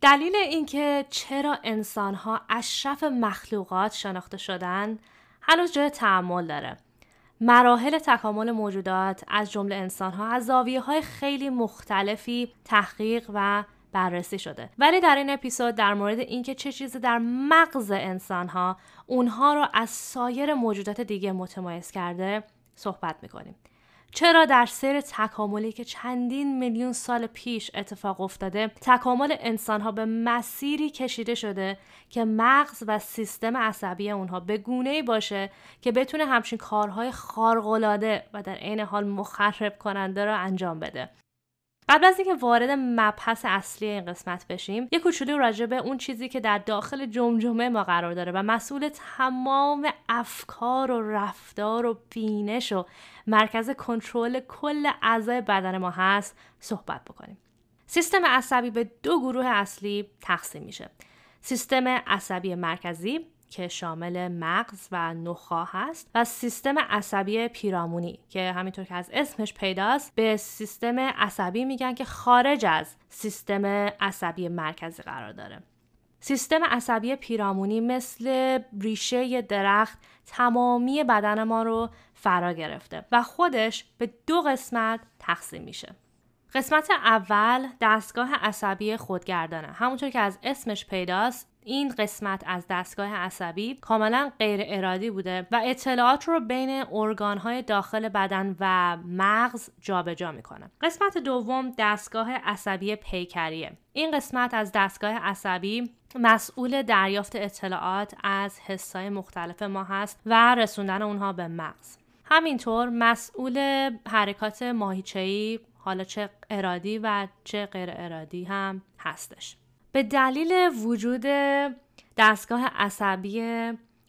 دلیل اینکه چرا انسانها اشرف مخلوقات شناخته شدن هنوز جای تعمل داره. مراحل تکامل موجودات از جمله انسانها از زاویه های خیلی مختلفی تحقیق و بررسی شده ولی در این اپیزود در مورد اینکه چه چیزی در مغز انسانها اونها رو از سایر موجودات دیگه متمایز کرده صحبت می‌کنیم چرا در سیر تکاملی که چندین میلیون سال پیش اتفاق افتاده تکامل انسان ها به مسیری کشیده شده که مغز و سیستم عصبی اونها به گونه باشه که بتونه همچین کارهای خارق‌العاده و در عین حال مخرب کننده را انجام بده؟ قبل از اینکه وارد مبحث اصلی این قسمت بشیم یه کوچولو راجع به اون چیزی که در داخل جمجمه ما قرار داره و مسئول تمام افکار و رفتار و بینش و مرکز کنترل کل اعضای بدن ما هست صحبت بکنیم. سیستم عصبی به دو گروه اصلی تقسیم میشه. سیستم عصبی مرکزی که شامل مغز و نخاع هست و سیستم عصبی پیرامونی که همینطور که از اسمش پیداست به سیستم عصبی میگن که خارج از سیستم عصبی مرکزی قرار داره. سیستم عصبی پیرامونی مثل ریشه درخت تمامی بدن ما رو فرا گرفته و خودش به دو قسمت تقسیم میشه. قسمت اول دستگاه عصبی خودگردانه. همونطور که از اسمش پیداست این قسمت از دستگاه عصبی کاملا غیر ارادی بوده و اطلاعات رو بین ارگانهای داخل بدن و مغز جابجا می‌کنه. قسمت دوم دستگاه عصبی پیکریه. این قسمت از دستگاه عصبی مسئول دریافت اطلاعات از حسای مختلف ما هست و رسوندن اونها به مغز. همینطور مسئول حرکات ماهیچه‌ای حالا چه ارادی و چه غیر ارادی هم هستش. به دلیل وجود دستگاه عصبی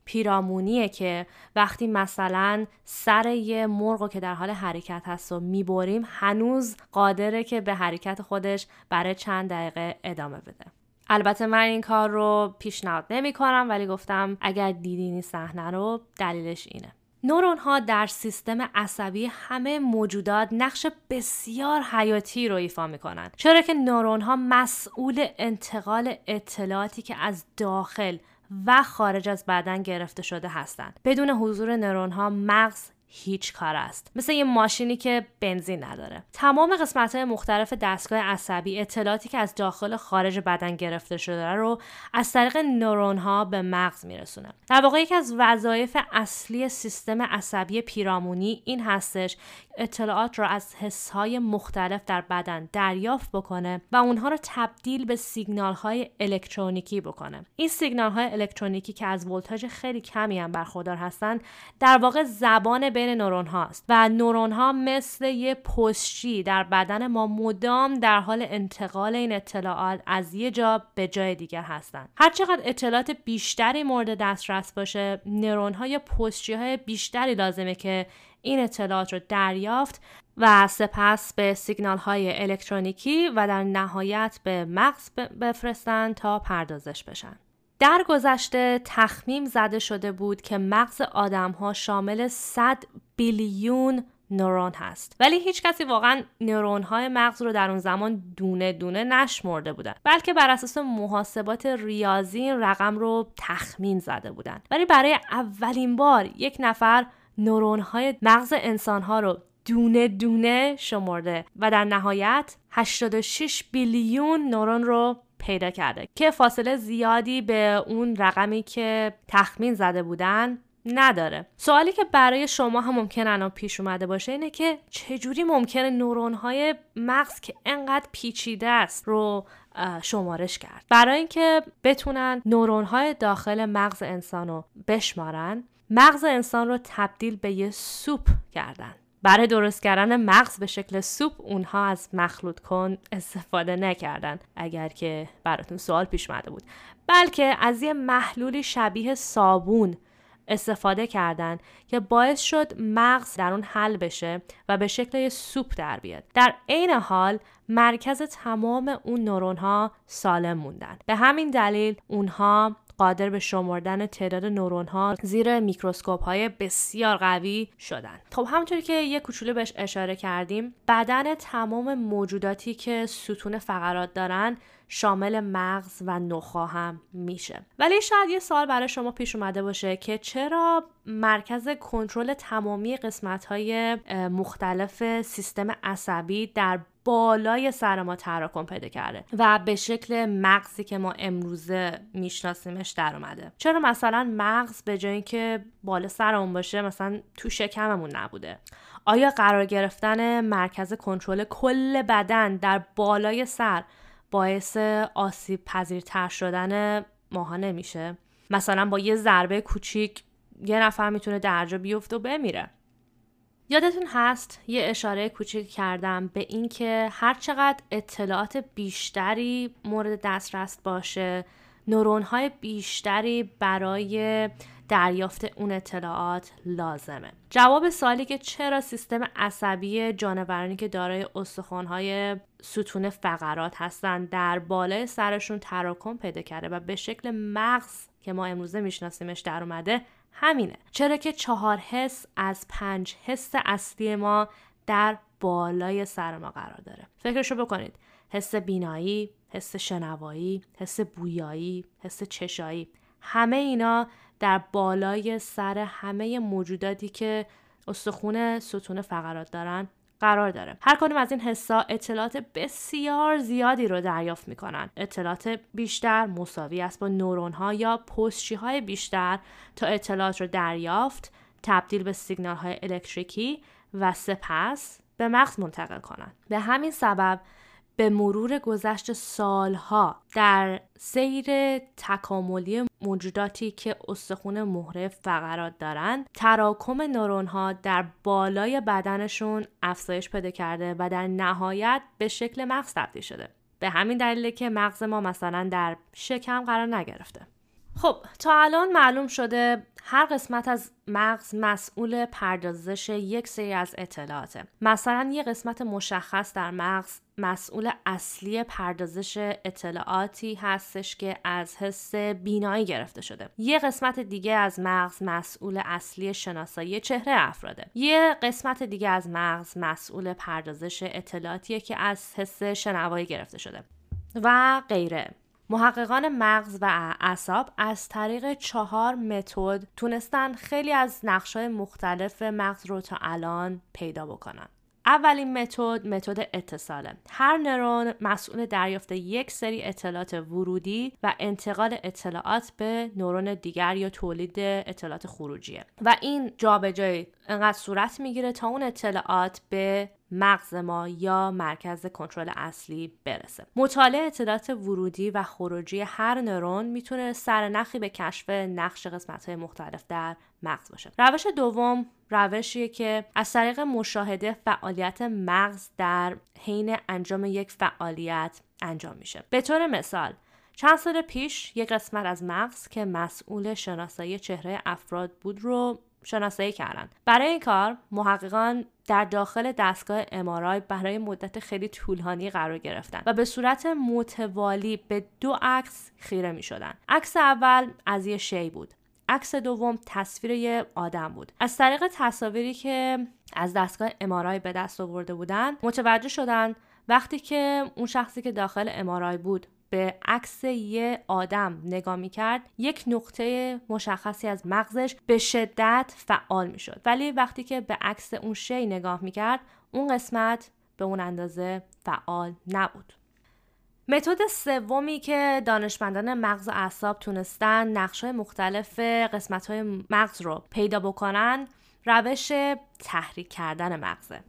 پیرامونیه که وقتی مثلا سر یه مرغ که در حال حرکت هست و می‌بریم هنوز قادره که به حرکت خودش برای چند دقیقه ادامه بده. البته من این کار رو پیشنهاد نمی کنم ولی گفتم اگر دیدین این صحنه رو دلیلش اینه. نورون ها در سیستم عصبی همه موجودات نقش بسیار حیاتی رو ایفا می کنند چرا که نورون ها مسئول انتقال اطلاعاتی که از داخل و خارج از بدن گرفته شده هستند. بدون حضور نورون ها مغز هیچ کار است. مثل یه ماشینی که بنزین نداره. تمام قسمت های مختلف دستگاه عصبی اطلاعاتی که از داخل خارج بدن گرفته شده رو از طریق نورون ها به مغز میرسونه. در واقع یکی از وظایف اصلی سیستم عصبی پیرامونی این هستش اطلاعات را از حس های مختلف در بدن دریافت بکنه و اونها رو تبدیل به سیگنال های الکترونیکی بکنه. این سیگنال های الکترونیکی که از ولتاژ خیلی کمی هم برخوردار هستند در واقع زبان بین نورون هاست و نورون ها مثل یه پستچی در بدن ما مدام در حال انتقال این اطلاعات از یه جا به جای دیگر هستند هر چقدر اطلاعات بیشتری مورد دسترس باشه نورون های پستچی های بیشتری لازمه که این اطلاعات رو دریافت و سپس به سیگنال های الکترونیکی و در نهایت به مغز بفرستن تا پردازش بشن. در گذشته تخمیم زده شده بود که مغز آدم ها شامل 100 بیلیون نورون هست. ولی هیچ کسی واقعا نورون های مغز رو در اون زمان دونه دونه نشمرده بودن بلکه بر اساس محاسبات ریاضی این رقم رو تخمین زده بودن. ولی برای اولین بار یک نفر نورون های مغز انسان ها رو دونه دونه شمرده و در نهایت 86 بیلیون نورون رو پیدا کرده. که فاصله زیادی به اون رقمی که تخمین زده بودن نداره. سوالی که برای شما هم ممکن الان پیش اومده باشه اینه که چجوری ممکنه نورون های مغز که انقدر پیچیده است رو شمارش کرد؟ برای اینکه بتونن نورون های داخل مغز انسان رو بشمارن مغز انسان رو تبدیل به یه سوپ کردن. برای درست کردن مغز به شکل سوپ اونها از مخلوط کن استفاده نکردن اگر که براتون سوال پیش اومده بود. بلکه از یه محلولی شبیه صابون استفاده کردن که باعث شد مغز در اون حل بشه و به شکل سوپ در بیاد. در عین حال مرکز تمام اون نورون ها سالم موندن. به همین دلیل اونها قادر به شمردن تعداد نورون ها زیر میکروسکوپ های بسیار قوی شدن خب همونطوری که یه کوچولو بهش اشاره کردیم بدن تمام موجوداتی که ستون فقرات دارن شامل مغز و نخا هم میشه. ولی شاید یه سال برای شما پیش اومده باشه که چرا مرکز کنترل تمامی قسمت های مختلف سیستم عصبی در بالای سر ما تراکم پیدا کرده و به شکل مغزی که ما امروزه میشناسیمش در اومده. چرا مثلا مغز به جای اینکه بالا سرمون باشه مثلا تو شکممون نبوده؟ آیا قرار گرفتن مرکز کنترل کل بدن در بالای سر باعث آسیب پذیرتر شدن ماها نمیشه؟ مثلا با یه ضربه کوچیک یه نفر می‌تونه درجا بیفته و بمیره. یادتون هست یه اشاره کوچیک کردم به اینکه هر چقدر اطلاعات بیشتری مورد دسترس باشه نورون های بیشتری برای دریافت اون اطلاعات لازمه. جواب سوالی که چرا سیستم عصبی جانورانی که دارای استخوانهای ستون فقرات هستند در بالای سرشون تراکم پیدا کرده و به شکل مغز که ما امروزه میشناسیمش در اومده همینه. چرا که چهار حس از پنج حس اصلی ما در بالای سر ما قرار داره. فکرشو بکنید. حس بینایی حس شنوایی حس بویایی حس چشایی. همه اینا در بالای سر همه موجوداتی که استخون ستون فقرات دارن قرار داره. هر کدوم از این حسا اطلاعات بسیار زیادی رو دریافت می‌کنن. اطلاعات بیشتر مساوی است با نورون ها یا پستچی های بیشتر تا اطلاعات رو دریافت تبدیل به سیگنال های الکتریکی و سپس به مغز منتقل کنند به همین سبب به مرور گذشت سالها در سیر تکاملی موجوداتی که استخون مهره فقرات دارند تراکم نورون ها در بالای بدنشون افزایش پیدا کرده و در نهایت به شکل مغز تبدیل شده. به همین دلیله که مغز ما مثلا در شکم قرار نگرفته. خب تا الان معلوم شده هر قسمت از مغز مسئول پردازش یک سری از اطلاعاته. مثلا یه قسمت مشخص در مغز مسئول اصلی پردازش اطلاعاتی هستش که از حس بینایی گرفته شده. یه قسمت دیگه از مغز مسئول اصلی شناسایی چهره افراده. یه قسمت دیگه از مغز مسئول پردازش اطلاعاتیه که از حس شنوایی گرفته شده. و غیره. محققان مغز و اعصاب از طریق چهار متد تونستن خیلی از نقشای مختلف مغز رو تا الان پیدا بکنن. اولین متد متد اتصاله هر نرون مسئول دریافت یک سری اطلاعات ورودی و انتقال اطلاعات به نورون دیگر یا تولید اطلاعات خروجیه و این جابجایی انقدر صورت می‌گیره تا اون اطلاعات به مغز ما یا مرکز کنترل اصلی برسه. مطالعه اطلاعات ورودی و خروجی هر نرون می‌تونه سرنخی به کشف نقش قسمت مختلف در مغز باشه. روش دوم روشیه که از طریق مشاهده فعالیت مغز در حین انجام یک فعالیت انجام میشه. به طور مثال چند سال پیش یک قسمت از مغز که مسئول شناسایی چهره افراد بود رو شناسایی کردند. برای این کار محققان در داخل دستگاه امارای برای مدت خیلی طولانی قرار گرفتن و به صورت متوالی به دو عکس خیره می شدن. عکس اول از یه شی بود. عکس دوم تصویر یه آدم بود. از طریق تصاویری که از دستگاه امارای به دست آورده بودن متوجه شدن وقتی که اون شخصی که داخل امارای بود به عکس یه آدم نگاه می‌کرد یک نقطه مشخصی از مغزش به شدت فعال می‌شد. ولی وقتی که به عکس اون شی نگاه می‌کرد اون قسمت به اون اندازه فعال نبود. متد سومی که دانشمندان مغز و اعصاب تونستن نقشهای مختلف قسمتهای مغز رو پیدا بکنن روش تحریک کردن مغزه.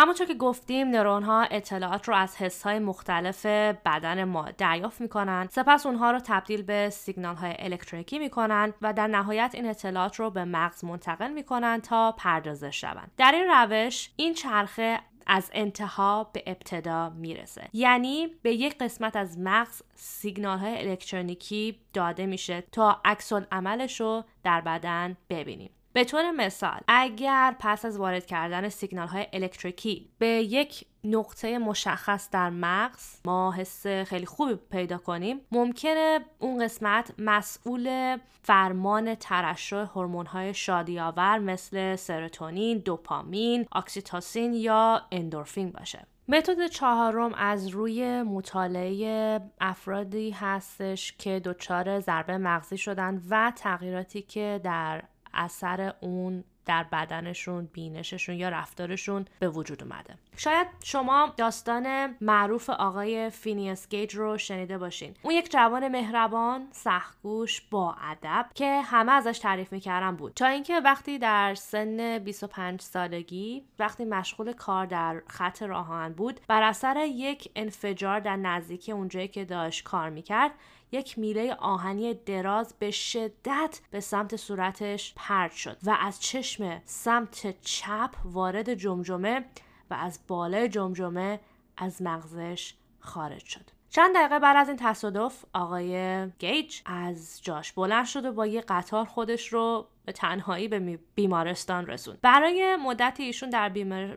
همونطور که گفتیم نورون ها اطلاعات رو از حس های مختلف بدن ما دریافت می‌کنن. سپس اونها رو تبدیل به سیگنال های الکتریکی می‌کنن و در نهایت این اطلاعات رو به مغز منتقل می‌کنن تا پردازش شوند. در این روش این چرخه از انتها به ابتدا می‌رسه. یعنی به یک قسمت از مغز سیگنال های الکترونیکی داده میشه تا عکس عملش رو در بدن ببینیم. به طور مثال اگر پس از وارد کردن سیگنال های الکتریکی به یک نقطه مشخص در مغز ما حس خیلی خوبی پیدا کنیم ممکنه اون قسمت مسئول فرمان ترشح های شادی آور مثل سروتونین، دوپامین، اکسیتوسین یا اندورفین باشه. متد چهارم از روی مطالعه افرادی هستش که دچار ضربه مغزی شدن و تغییراتی که در اثر اون در بدنشون بینششون یا رفتارشون به وجود اومده. شاید شما داستان معروف آقای فینیس گیج رو شنیده باشین. اون یک جوان مهربان سختکوش با ادب که همه ازش تعریف می‌کردن بود. تا اینکه وقتی در سن 25 سالگی وقتی مشغول کار در خط راه‌آهن بود بر اثر یک انفجار در نزدیکی اونجایی که داشت کار می‌کرد یک میله آهنی دراز به شدت به سمت صورتش پرد شد و از چشم سمت چپ وارد جمجمه و از بالای جمجمه از مغزش خارج شد. چند دقیقه بعد از این تصادف آقای گیج از جاش بلند شد و با یه قطار خودش رو به تنهایی به بیمارستان رسوند. برای مدتی ایشون در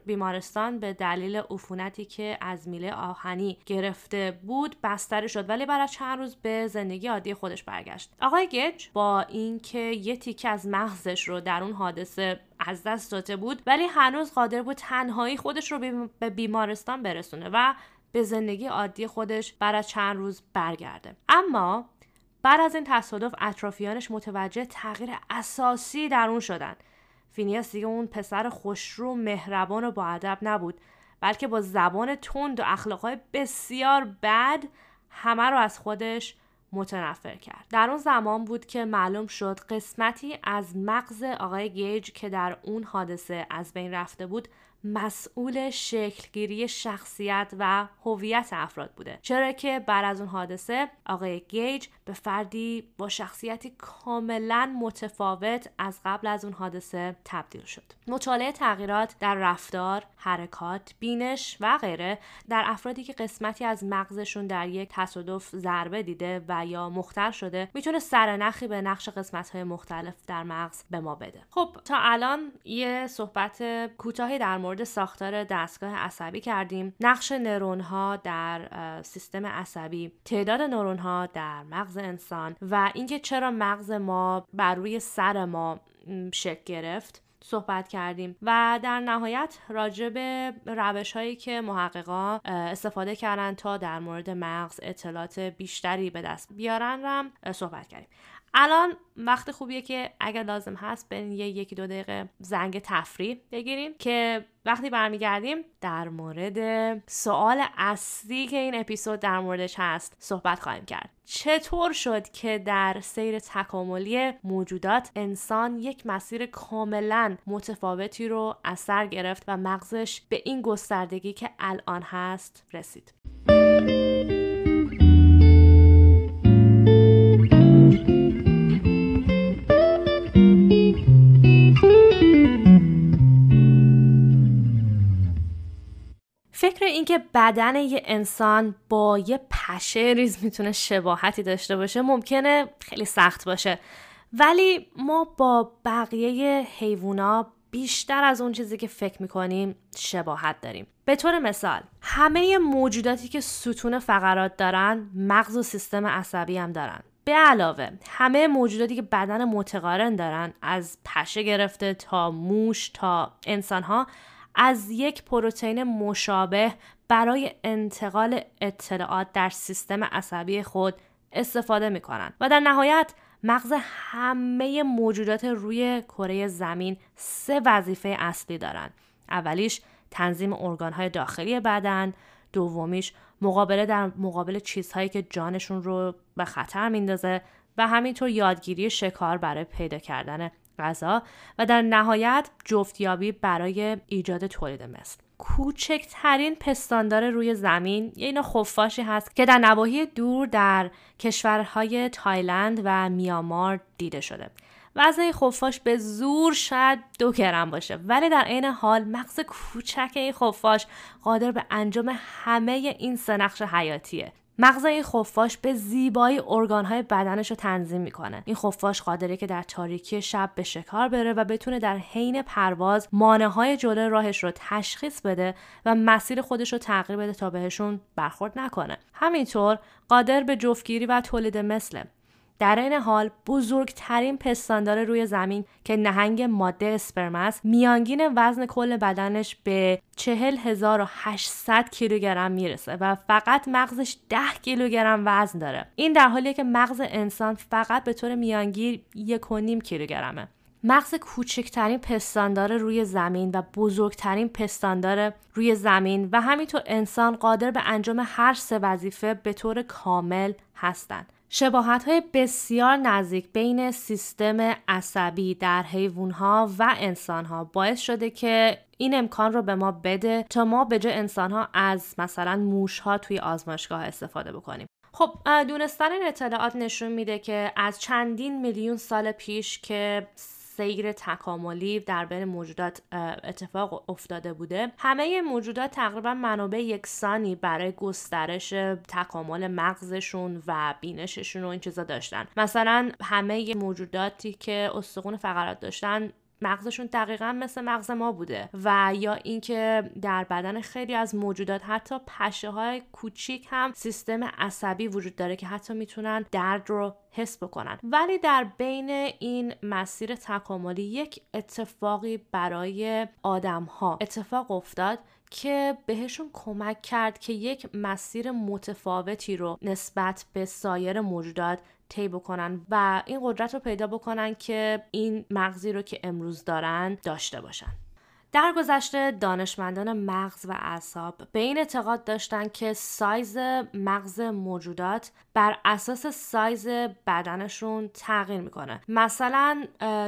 بیمارستان به دلیل عفونتی که از میله آهنی گرفته بود بستری شد ولی از چند روز به زندگی عادی خودش برگشت. آقای گیج با اینکه یه تیکه از مغزش رو در اون حادثه از دست داده بود ولی هنوز قادر بود تنهایی خودش رو به بیمارستان برسونه و به زندگی عادی خودش بعد چند روز برگرده. اما بعد از این تصادف اطرافیانش متوجه تغییر اساسی در اون شدن. فینیاس دیگه اون پسر خوشرو مهربان و با ادب نبود بلکه با زبان تند و اخلاقهای بسیار بد همه رو از خودش متنفر کرد. در اون زمان بود که معلوم شد قسمتی از مغز آقای گیج که در اون حادثه از بین رفته بود مسئول شکلگیری شخصیت و هویت افراد بوده. چرا که بعد از اون حادثه آقای گیج به فردی با شخصیتی کاملا متفاوت از قبل از اون حادثه تبدیل شد. مطالعه تغییرات در رفتار حرکات بینش و غیره در افرادی که قسمتی از مغزشون در یک تصادف ضربه دیده و یا مختل شده می‌تونه سرنخی به نقش قسمت های مختلف در مغز به ما بده. خب تا الان یه صحبت کوتاهی در مورد ساختار دستگاه عصبی کردیم. نقش نورون ها در سیستم عصبی تعداد نورون ها در مغز انسان و اینکه چرا مغز ما بر روی سر ما شکل گرفت صحبت کردیم. و در نهایت راجع به روش هایی که محققا استفاده کردن تا در مورد مغز اطلاعات بیشتری به دست بیارن رم صحبت کردیم. الان وقت خوبیه که اگر لازم هست به یه یکی دو دقیقه زنگ تفریح بگیریم که وقتی برمیگردیم در مورد سوال اصلی که این اپیزود در موردش هست صحبت خواهیم کرد. چطور شد که در سیر تکاملی موجودات انسان یک مسیر کاملا متفاوتی رو از سر گرفت و مغزش به این گستردگی که الان هست رسید؟ فکر اینکه بدن یه انسان با یه پشه ریز می‌تونه شباهتی داشته باشه ممکنه خیلی سخت باشه. ولی ما با بقیه حیوونا بیشتر از اون چیزی که فکر می‌کنیم شباهت داریم. به طور مثال همه موجوداتی که ستون فقرات دارن مغز و سیستم عصبی هم دارن. به علاوه همه موجوداتی که بدن متقارن دارن از پشه گرفته تا موش تا انسان ها از یک پروتئین مشابه برای انتقال اطلاعات در سیستم عصبی خود استفاده می کنند و در نهایت مغز همه موجودات روی کره زمین سه وظیفه اصلی دارند. اولیش تنظیم ارگانهای داخلی بدن، دومیش مقابله در مقابل چیزهایی که جانشون رو به خطر میندازه و همینطور یادگیری شکار برای پیدا کردن غذا و در نهایت جفتیابی برای ایجاد تولید مثل. کوچکترین پستاندار روی زمین یه اینا خفاشی هست که در نواحی دور در کشورهای تایلند و میامار دیده شده. وزن خفاش به زور شاید دو گرم باشه ولی در عین حال مغز کوچک این خفاش قادر به انجام همه این سه نقش حیاتیه. مغز این خفاش به زیبایی ارگانهای بدنش رو تنظیم می‌کنه. این خفاش قادره که در تاریکی شب به شکار بره و بتونه در حین پرواز مانع های جلوی راهش رو تشخیص بده و مسیر خودش رو تغییر بده تا بهشون برخورد نکنه. همینطور قادر به جفتگیری و تولید مثله در این حال بزرگترین پستاندار روی زمین که نهنگ ماده اسپرم است میانگین وزن کل بدنش به 40800 کیلوگرم می‌رسه و فقط مغزش 10 کیلوگرم وزن داره این در حالیه که مغز انسان فقط به طور میانگین 1.5 کیلوگرمه مغز کوچکترین پستاندار روی زمین و بزرگترین پستاندار روی زمین و همینطور انسان قادر به انجام هر سه وظیفه به طور کامل هستند. شباهت های بسیار نزدیک بین سیستم عصبی در حیوانها و انسانها باعث شده که این امکان رو به ما بده تا ما به جای انسانها از مثلا موش ها توی آزمایشگاه استفاده بکنیم. خب دونستن این اطلاعات نشون میده که از چندین میلیون سال پیش که سیر تکاملی در بین موجودات اتفاق افتاده بوده. همه موجودات تقریبا منابع یکسانی برای گسترش تکامل مغزشون و بینششون و این چیزا داشتن. مثلا همه موجوداتی که استخون فقرات داشتن مغزشون دقیقا مثل مغز ما بوده و یا اینکه در بدن خیلی از موجودات حتی پشه های کوچیک هم سیستم عصبی وجود داره که حتی می‌تونن درد رو حس بکنن. ولی در بین این مسیر تکاملی یک اتفاقی برای آدم ها اتفاق افتاد که بهشون کمک کرد که یک مسیر متفاوتی رو نسبت به سایر موجودات طی بکنن و این قدرت رو پیدا بکنن که این مغزی رو که امروز دارن داشته باشن. در گذشته دانشمندان مغز و اعصاب به این اعتقاد داشتند که سایز مغز موجودات بر اساس سایز بدنشون تغییر می‌کنه. مثلا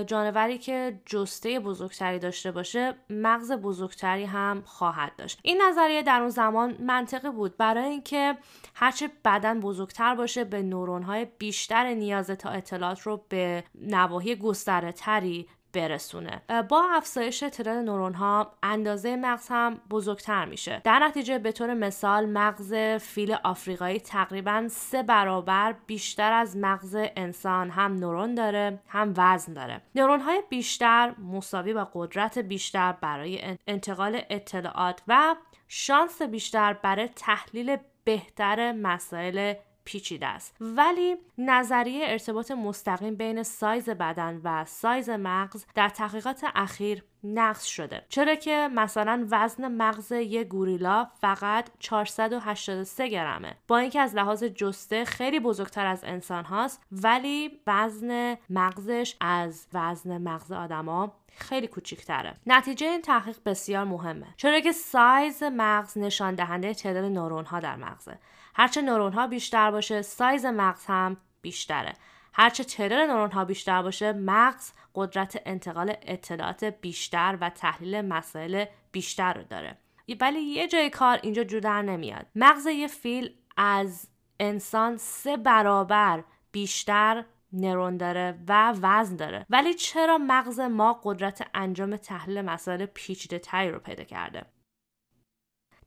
جانوری که جسته بزرگتری داشته باشه مغز بزرگتری هم خواهد داشت. این نظریه در اون زمان منطقی بود. برای اینکه هرچه بدن بزرگتر باشه به نورونهای بیشتر نیاز تا اطلاعات رو به نواحی گستره تری برسونه. با افزایش تعداد نورون ها اندازه مغز هم بزرگتر میشه. در نتیجه به طور مثال مغز فیل آفریقایی تقریبا سه برابر بیشتر از مغز انسان هم نورون داره هم وزن داره. نورون های بیشتر مساوی با قدرت بیشتر برای انتقال اطلاعات و شانس بیشتر برای تحلیل بهتر مسائل پیچیده است. ولی نظریه ارتباط مستقیم بین سایز بدن و سایز مغز در تحقیقات اخیر نقص شده. چرا که مثلا وزن مغز یک گوریلا فقط 483 گرمه. با اینکه از لحاظ جسته خیلی بزرگتر از انسان هاست ولی وزن مغزش از وزن مغز آدما خیلی کوچیکتره. نتیجه این تحقیق بسیار مهمه. چرا که سایز مغز نشان دهنده تعداد نورون ها در مغزه. هرچه نورون ها بیشتر باشه سایز مغز هم بیشتره. هرچه تعداد نورون ها بیشتر باشه مغز قدرت انتقال اطلاعات بیشتر و تحلیل مسائل بیشتر رو داره. ولی یه جای کار اینجا جور نمیاد. مغز یه فیل از انسان سه برابر بیشتر نرون داره و وزن داره. ولی چرا مغز ما قدرت انجام تحلیل مسائل پیچیده تری رو پیدا کرده؟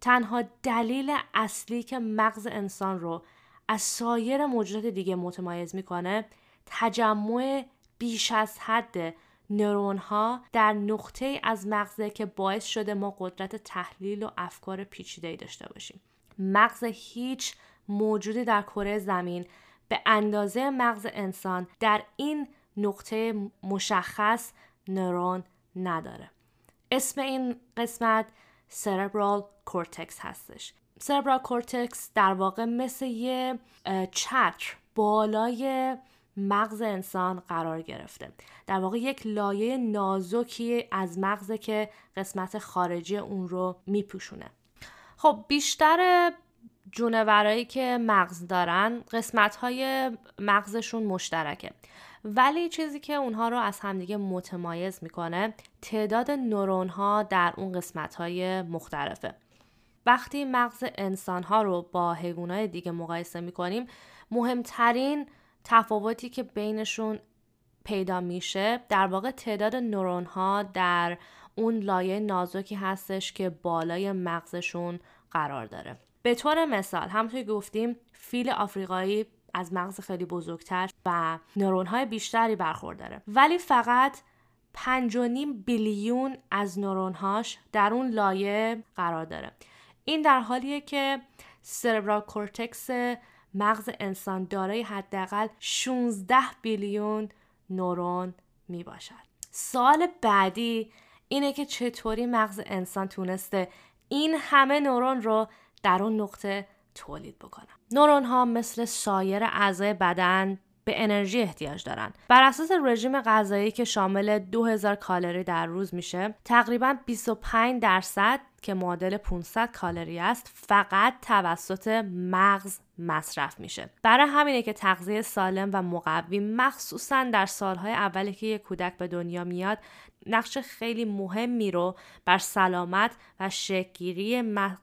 تنها دلیل اصلی که مغز انسان رو از سایر موجودات دیگه متمایز می‌کنه تجمع بیش از حد نورون ها در نقطه از مغزه که باعث شده ما قدرت تحلیل و افکار پیچیده داشته باشیم. مغز هیچ موجودی در کره زمین به اندازه مغز انسان در این نقطه مشخص نورون نداره. اسم این قسمت cerebral cortex هستش. cerebral cortex در واقع مثل یه چتر بالای مغز انسان قرار گرفته. در واقع یک لایه نازکی از مغزه که قسمت خارجی اون رو میپوشونه. خب بیشتر جونورایی که مغز دارن قسمت های مغزشون مشترکه. ولی چیزی که اونها رو از همدیگه متمایز می‌کنه تعداد نورون ها در اون قسمت های مختلفه. وقتی مغز انسان ها رو با حیوان های دیگه مقایسه می‌کنیم مهمترین تفاوتی که بینشون پیدا میشه در واقع تعداد نورون ها در اون لایه نازکی هستش که بالای مغزشون قرار داره. به طور مثال همونطور گفتیم فیل آفریقایی از مغز خیلی بزرگتر و نورون های بیشتری برخورداره ولی فقط 5.5 بیلیون از نورون هاش در اون لایه قرار داره این در حالیه که سربرال کورتکس مغز انسان دارای حداقل 16 بیلیون نورون می باشد. سال بعدی اینه که چطوری مغز انسان تونسته این همه نورون رو در اون نقطه تولید بکنه. نورون ها مثل سایر اعضای بدن به انرژی احتیاج دارن. بر اساس رژیم غذایی که شامل 2000 کالری در روز میشه، تقریبا 25 درصد که معادل 500 کالری است فقط توسط مغز مصرف میشه. برای همینه که تغذیه سالم و مقوی مخصوصا در سالهای اولی که یک کودک به دنیا میاد نقش خیلی مهمی رو بر سلامت و شکگیری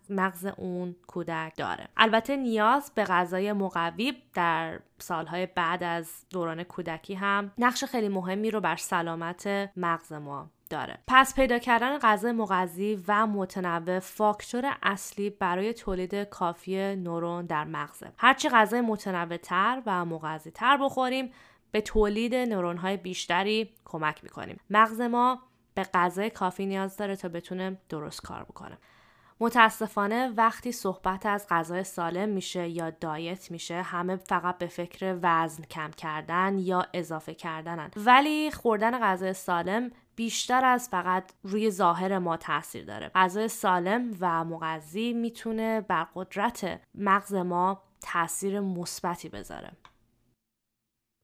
مغز اون کودک داره. البته نیاز به غذای مقوی در سالهای بعد از دوران کودکی هم نقش خیلی مهمی رو بر سلامت مغز ما داره. پس پیدا کردن غذای مغذی و متنوع فاکتور اصلی برای تولید کافی نورون در مغزه. هرچی غذای متنوع تر و مغذی تر بخوریم به تولید نورون های بیشتری کمک می‌کنیم. مغز ما به غذای کافی نیاز داره تا بتونه درست کار بکنه. متاسفانه وقتی صحبت از غذای سالم میشه یا دایت میشه همه فقط به فکر وزن کم کردن یا اضافه کردنن. ولی خوردن غذای سالم بیشتر از فقط روی ظاهر ما تاثیر داره غذای سالم و مغذی می‌تونه بر قدرت مغز ما تاثیر مثبتی بذاره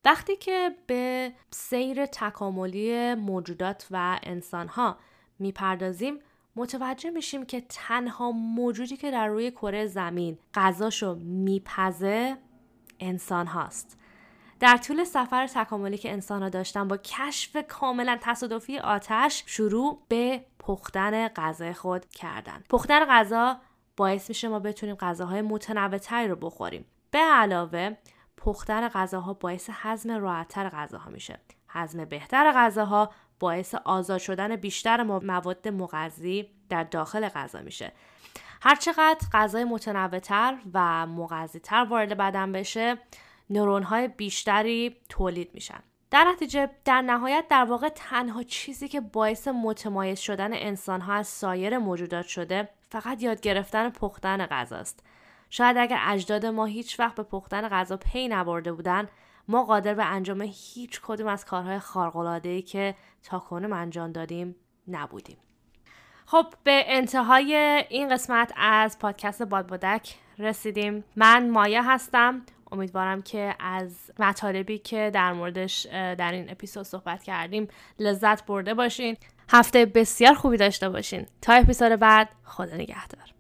وقتی که به سیر تکاملی موجودات و انسانها می‌پردازیم متوجه میشیم که تنها موجودی که در روی کره زمین غذاشو میپزه انسان هاست. در طول سفر تکاملی که انسان ها داشتن با کشف کاملا تصادفی آتش شروع به پختن غذای خود کردن. پختن غذا باعث میشه ما بتونیم غذاهای متنوعتری رو بخوریم. به علاوه پختن غذاها باعث هضم راحتتر غذاها میشه. هضم بهتر غذاها باعث آزاد شدن بیشتر مواد مغذی در داخل غذا میشه هرچقدر غذای متنوعتر و مغذیتر وارد بدن بشه نورون های بیشتری تولید میشن در نتیجه در نهایت در واقع تنها چیزی که باعث متمایز شدن انسان ها از سایر موجودات شده فقط یاد گرفتن پختن غذاست شاید اگر اجداد ما هیچ وقت به پختن غذا پی نبرده بودن ما قادر به انجام هیچ کدوم از کارهای خارق‌العاده‌ای که تا کنم انجام دادیم نبودیم. خب به انتهای این قسمت از پادکست بادبادک رسیدیم. من مایه هستم. امیدوارم که از مطالبی که در موردش در این اپیزود صحبت کردیم لذت برده باشین. هفته بسیار خوبی داشته باشین. تا اپیزود بعد خدا نگهدار.